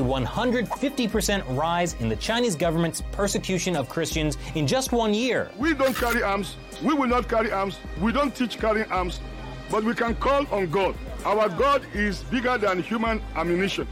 a 150% rise in the Chinese government's persecution of Christians in just one year. We don't carry arms. We will not carry arms. We don't teach carrying arms. But we can call on God. Our God is bigger than human ammunition.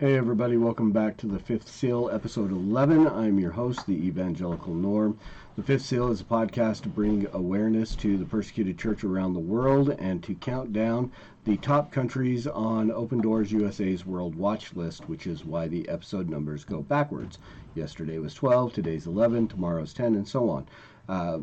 Hey, everybody, welcome back to the Fifth Seal, episode 11. I'm your host, the Evangelical Norm. The Fifth Seal is a podcast to bring awareness to the persecuted church around the world and to count down the top countries on Open Doors USA's World Watch List, which is why the episode numbers go backwards. Yesterday was 12, today's 11, tomorrow's 10, and so on. Uh,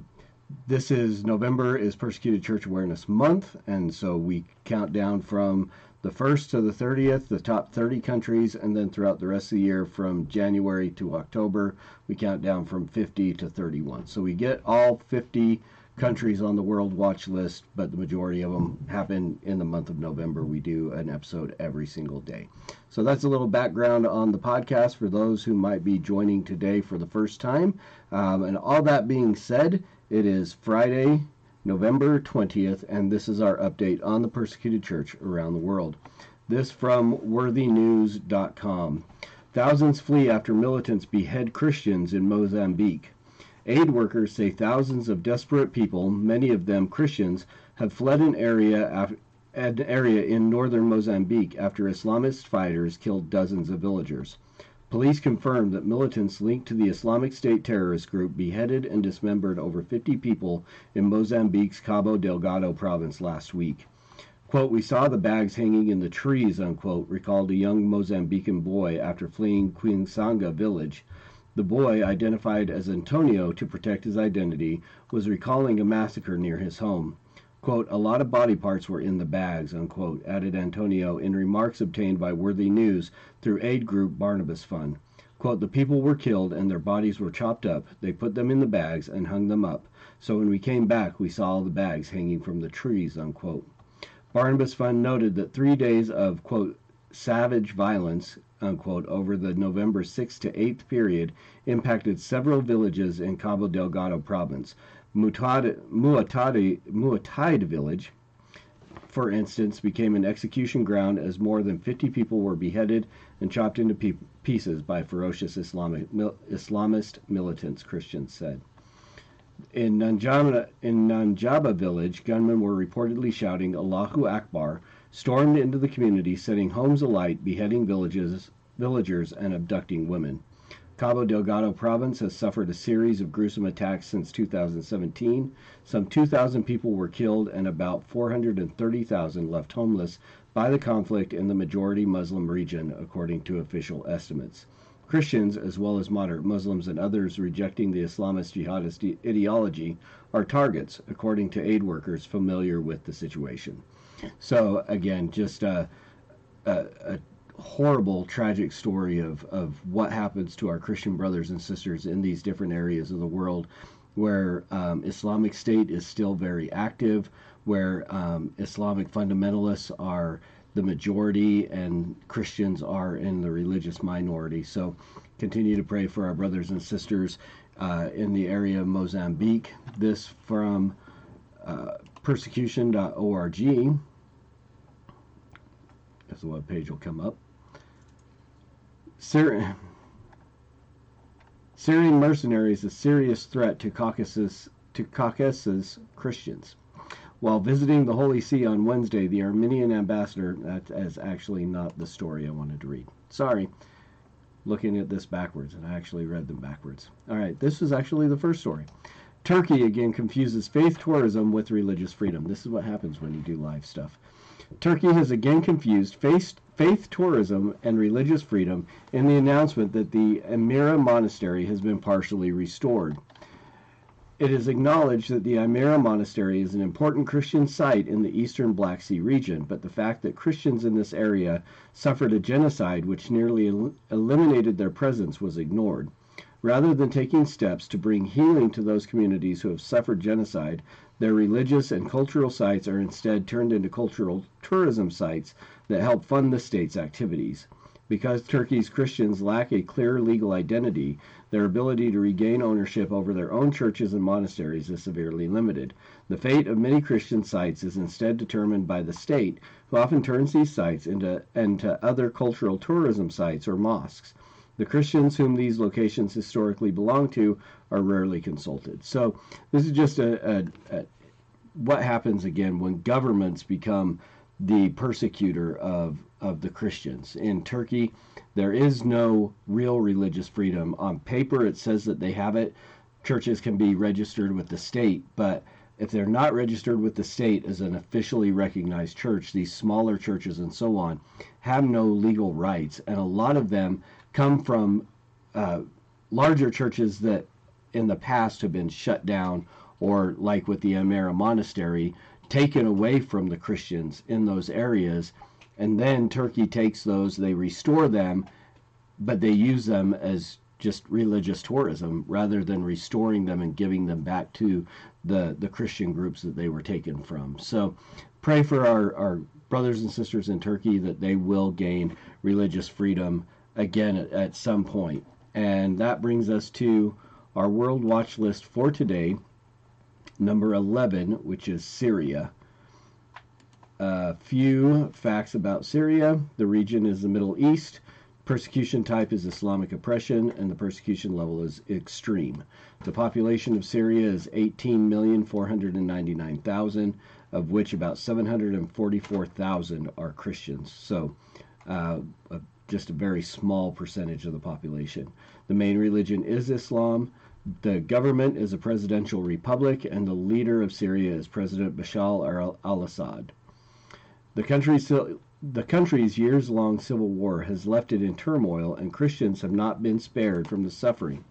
this is November is Persecuted Church Awareness Month, and so we count down from the 1st to the 30th, the top 30 countries, and then throughout the rest of the year from January to October, we count down from 50 to 31. So we get all 50 countries on the World Watch list, but the majority of them happen in the month of November. We do an episode every single day. So that's a little background on the podcast for those who might be joining today for the first time. Um, and all that being said, it is Friday, November 20th, and this is our update on the persecuted church around the world. This from worthynews.com. Thousands flee after militants behead Christians in Mozambique. Aid workers say thousands of desperate people, many of them Christians, have fled an area an area in northern Mozambique after Islamist fighters killed dozens of villagers. Police confirmed that militants linked to the Islamic State terrorist group beheaded and dismembered over 50 people in Mozambique's Cabo Delgado province last week. Quote, we saw the bags hanging in the trees, unquote, recalled a young Mozambican boy after fleeing Quinsanga village. The boy, identified as Antonio to protect his identity, was recalling a massacre near his home. Quote, a lot of body parts were in the bags, unquote, added Antonio in remarks obtained by Worthy News through aid group Barnabas Fund. Quote, the people were killed and their bodies were chopped up. They put them in the bags and hung them up. So when we came back, we saw all the bags hanging from the trees, unquote. Barnabas Fund noted that three days of, quote, savage violence, unquote, over the November 6th to 8th period impacted several villages in Cabo Delgado province. Muatide, village, for instance, became an execution ground as more than 50 people were beheaded and chopped into pe- pieces by ferocious Islamic, mil- Islamist militants, Christians said. In Nanjaba, in Nanjaba village, gunmen were reportedly shouting Allahu Akbar, stormed into the community, setting homes alight, beheading villages, villagers, and abducting women. Cabo Delgado province has suffered a series of gruesome attacks since 2017. Some 2,000 people were killed and about 430,000 left homeless by the conflict in the majority Muslim region, according to official estimates. Christians, as well as moderate Muslims and others rejecting the Islamist jihadist ideology, are targets, according to aid workers familiar with the situation. So, again, just uh, uh, a, a, a horrible, tragic story of, of what happens to our Christian brothers and sisters in these different areas of the world where um, Islamic State is still very active, where um, Islamic fundamentalists are the majority and Christians are in the religious minority. So continue to pray for our brothers and sisters uh, in the area of Mozambique. This from uh, persecution.org. As the web page will come up. Syrian mercenaries a serious threat to Caucasus to Caucasus Christians. While visiting the Holy See on Wednesday, the Armenian ambassador that is actually not the story I wanted to read. Sorry. Looking at this backwards, and I actually read them backwards. All right, this is actually the first story. Turkey again confuses faith tourism with religious freedom. This is what happens when you do live stuff. Turkey has again confused faith, faith tourism and religious freedom in the announcement that the Amira Monastery has been partially restored. It is acknowledged that the Amira Monastery is an important Christian site in the eastern Black Sea region, but the fact that Christians in this area suffered a genocide which nearly el- eliminated their presence was ignored. Rather than taking steps to bring healing to those communities who have suffered genocide, their religious and cultural sites are instead turned into cultural tourism sites that help fund the state's activities. Because Turkey's Christians lack a clear legal identity, their ability to regain ownership over their own churches and monasteries is severely limited. The fate of many Christian sites is instead determined by the state, who often turns these sites into, into other cultural tourism sites or mosques. The Christians whom these locations historically belong to are rarely consulted. So this is just a, a, a what happens again when governments become the persecutor of of the Christians. In Turkey, there is no real religious freedom. On paper, it says that they have it. Churches can be registered with the state, but if they're not registered with the state as an officially recognized church, these smaller churches and so on have no legal rights. And a lot of them come from uh, larger churches that in the past have been shut down, or like with the Amera Monastery, taken away from the Christians in those areas and then Turkey takes those, they restore them, but they use them as just religious tourism rather than restoring them and giving them back to the, the Christian groups that they were taken from. So pray for our, our brothers and sisters in Turkey that they will gain religious freedom again at, at some point. And that brings us to our World Watch list for today, number 11, which is Syria. A few facts about Syria. The region is the Middle East. Persecution type is Islamic oppression, and the persecution level is extreme. The population of Syria is 18,499,000, of which about 744,000 are Christians. So, uh, just a very small percentage of the population. The main religion is Islam. The government is a presidential republic, and the leader of Syria is President Bashar al Assad. The country's, the country's years long civil war has left it in turmoil, and Christians have not been spared from the suffering.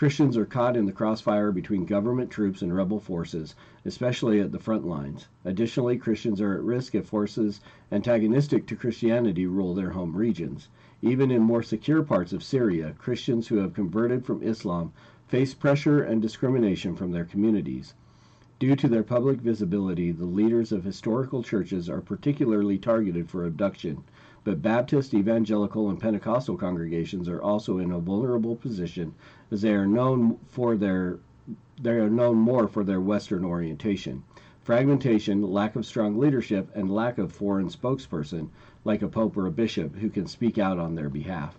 Christians are caught in the crossfire between government troops and rebel forces, especially at the front lines. Additionally, Christians are at risk if forces antagonistic to Christianity rule their home regions. Even in more secure parts of Syria, Christians who have converted from Islam face pressure and discrimination from their communities. Due to their public visibility, the leaders of historical churches are particularly targeted for abduction, but Baptist, evangelical, and Pentecostal congregations are also in a vulnerable position as they are known for their they are known more for their western orientation. Fragmentation, lack of strong leadership, and lack of foreign spokesperson, like a pope or a bishop, who can speak out on their behalf.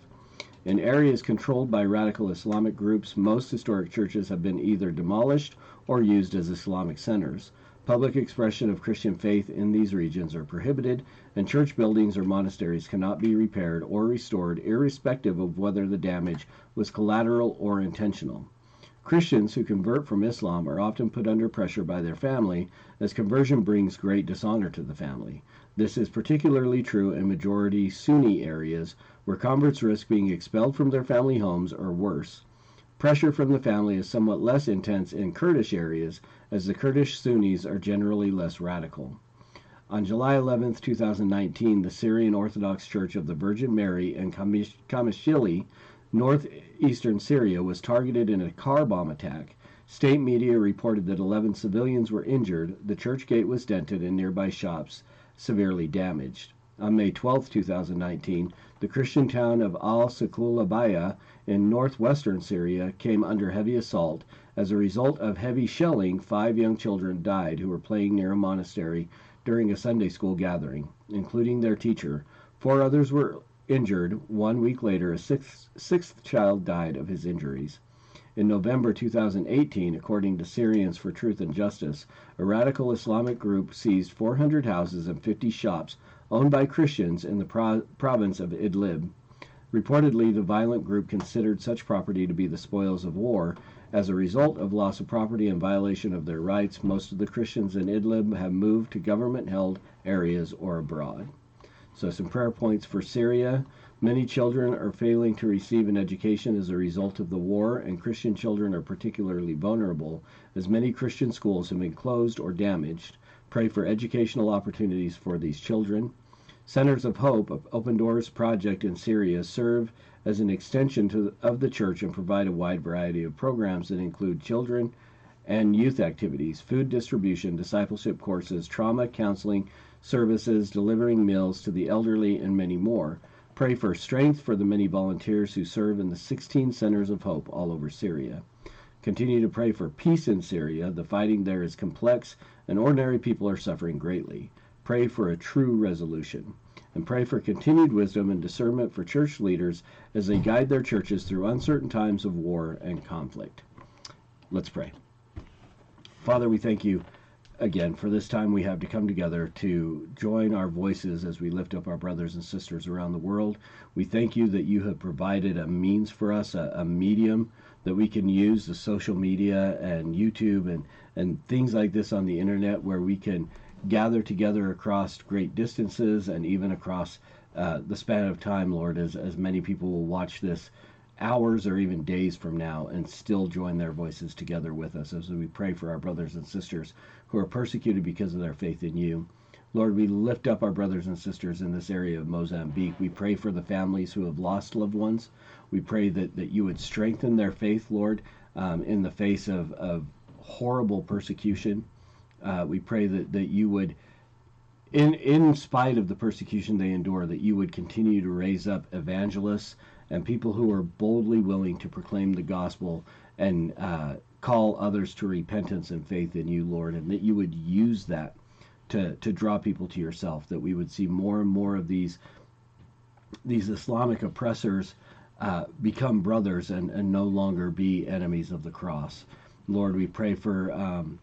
In areas controlled by radical Islamic groups, most historic churches have been either demolished or used as Islamic centers. Public expression of Christian faith in these regions are prohibited, and church buildings or monasteries cannot be repaired or restored, irrespective of whether the damage was collateral or intentional. Christians who convert from Islam are often put under pressure by their family, as conversion brings great dishonor to the family. This is particularly true in majority Sunni areas, where converts risk being expelled from their family homes or worse. Pressure from the family is somewhat less intense in Kurdish areas, as the Kurdish Sunnis are generally less radical. On July 11, 2019, the Syrian Orthodox Church of the Virgin Mary in Kamishli, northeastern Syria, was targeted in a car bomb attack. State media reported that 11 civilians were injured, the church gate was dented, and nearby shops severely damaged. On May 12, 2019, the Christian town of Al Suqulabaya in northwestern Syria came under heavy assault. As a result of heavy shelling, five young children died who were playing near a monastery during a Sunday school gathering, including their teacher. Four others were injured. One week later, a sixth, sixth child died of his injuries. In November 2018, according to Syrians for Truth and Justice, a radical Islamic group seized 400 houses and 50 shops owned by Christians in the pro- province of Idlib. Reportedly, the violent group considered such property to be the spoils of war. As a result of loss of property and violation of their rights, most of the Christians in Idlib have moved to government held areas or abroad. So, some prayer points for Syria. Many children are failing to receive an education as a result of the war, and Christian children are particularly vulnerable, as many Christian schools have been closed or damaged. Pray for educational opportunities for these children. Centers of Hope, Open Doors project in Syria, serve as an extension to, of the church and provide a wide variety of programs that include children and youth activities, food distribution, discipleship courses, trauma counseling services, delivering meals to the elderly, and many more. Pray for strength for the many volunteers who serve in the 16 centers of hope all over Syria. Continue to pray for peace in Syria. The fighting there is complex, and ordinary people are suffering greatly. Pray for a true resolution. And pray for continued wisdom and discernment for church leaders as they guide their churches through uncertain times of war and conflict. Let's pray. Father, we thank you again for this time we have to come together to join our voices as we lift up our brothers and sisters around the world. We thank you that you have provided a means for us, a, a medium that we can use, the social media and YouTube and, and things like this on the internet where we can gather together across great distances and even across uh, the span of time, Lord, as, as many people will watch this hours or even days from now and still join their voices together with us as we pray for our brothers and sisters who are persecuted because of their faith in you. Lord, we lift up our brothers and sisters in this area of Mozambique. We pray for the families who have lost loved ones. We pray that, that you would strengthen their faith, Lord, um, in the face of, of horrible persecution. Uh, we pray that, that you would, in, in spite of the persecution they endure, that you would continue to raise up evangelists and people who are boldly willing to proclaim the gospel and uh, call others to repentance and faith in you, Lord, and that you would use that to, to draw people to yourself, that we would see more and more of these these Islamic oppressors uh, become brothers and, and no longer be enemies of the cross. Lord, we pray for um,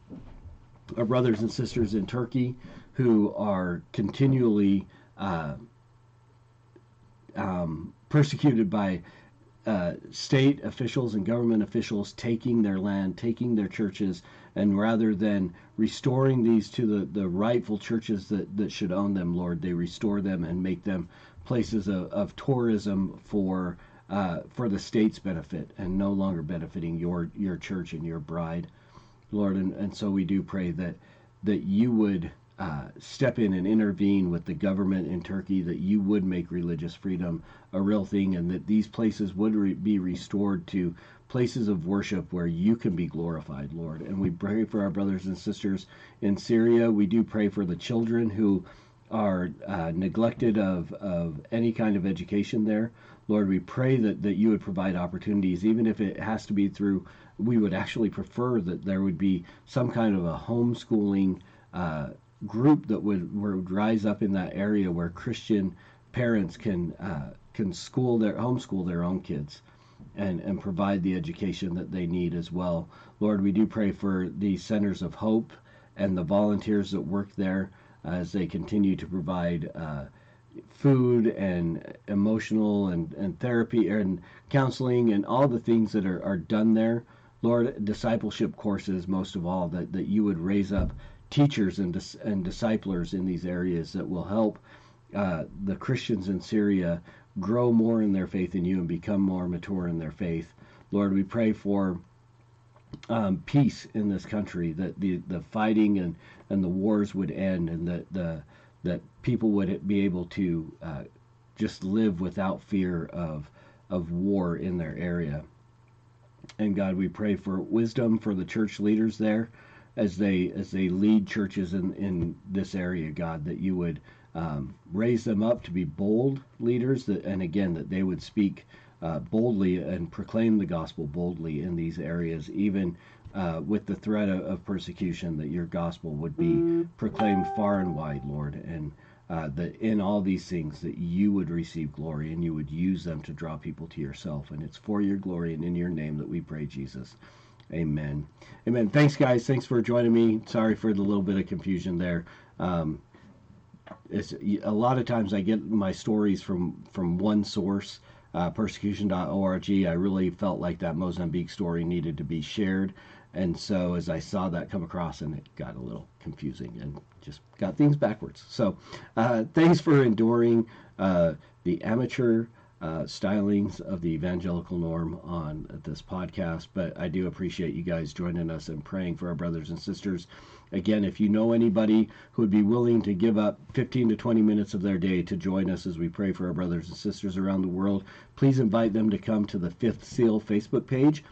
our brothers and sisters in Turkey who are continually uh, um, persecuted by uh, state officials and government officials taking their land, taking their churches, and rather than restoring these to the, the rightful churches that, that should own them, Lord, they restore them and make them places of, of tourism for uh, for the state's benefit and no longer benefiting your your church and your bride, Lord. And, and so we do pray that that you would uh, step in and intervene with the government in Turkey, that you would make religious freedom a real thing, and that these places would re- be restored to places of worship where you can be glorified, Lord. And we pray for our brothers and sisters in Syria. We do pray for the children who are uh, neglected of, of any kind of education there. Lord, we pray that, that you would provide opportunities, even if it has to be through, we would actually prefer that there would be some kind of a homeschooling uh, group that would, would rise up in that area where Christian parents can uh, can school their homeschool their own kids and and provide the education that they need as well. Lord, we do pray for the centers of hope and the volunteers that work there as they continue to provide uh, food and emotional and, and therapy and counseling and all the things that are, are done there. Lord, discipleship courses most of all, that, that you would raise up teachers and, dis- and disciplers in these areas that will help uh, the Christians in Syria grow more in their faith in you and become more mature in their faith. Lord, we pray for um, peace in this country, that the, the fighting and, and the wars would end, and that the that people would be able to uh, just live without fear of of war in their area. And God, we pray for wisdom for the church leaders there as they as they lead churches in in this area, God, that you would um, raise them up to be bold leaders, that and again that they would speak uh, boldly and proclaim the gospel boldly in these areas, even uh, with the threat of, of, persecution, that your gospel would be proclaimed far and wide, Lord, and uh, that in all these things that you would receive glory and you would use them to draw people to yourself. And it's for your glory and in your name that we pray, Jesus. Amen. Amen. Thanks, guys. Thanks for joining me. Sorry for the little bit of confusion there. Um, it's a lot of times I get my stories from from one source, uh, persecution.org. I really felt like that Mozambique story needed to be shared, and so as I saw that come across, and it got a little confusing and just got things backwards. So, uh, thanks for enduring uh, the amateur uh, stylings of the evangelical norm on this podcast. But I do appreciate you guys joining us and praying for our brothers and sisters. Again, if you know anybody who would be willing to give up 15 to 20 minutes of their day to join us as we pray for our brothers and sisters around the world, please invite them to come to the Fifth Seal Facebook page.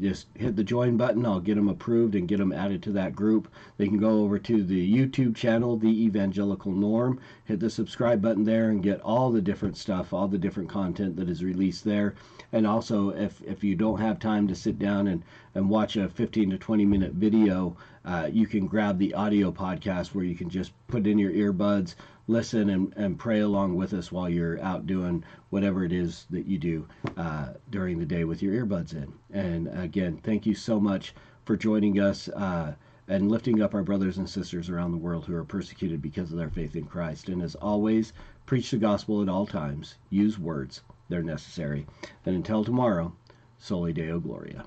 Just hit the join button. I'll get them approved and get them added to that group. They can go over to the YouTube channel, The Evangelical Norm, hit the subscribe button there and get all the different stuff, all the different content that is released there. And also, if, if you don't have time to sit down and, and watch a 15 to 20 minute video, uh, you can grab the audio podcast where you can just put in your earbuds, listen, and, and pray along with us while you're out doing whatever it is that you do uh, during the day with your earbuds in. And again, thank you so much for joining us uh, and lifting up our brothers and sisters around the world who are persecuted because of their faith in Christ. And as always, preach the gospel at all times, use words, they're necessary. And until tomorrow, Soli Deo Gloria.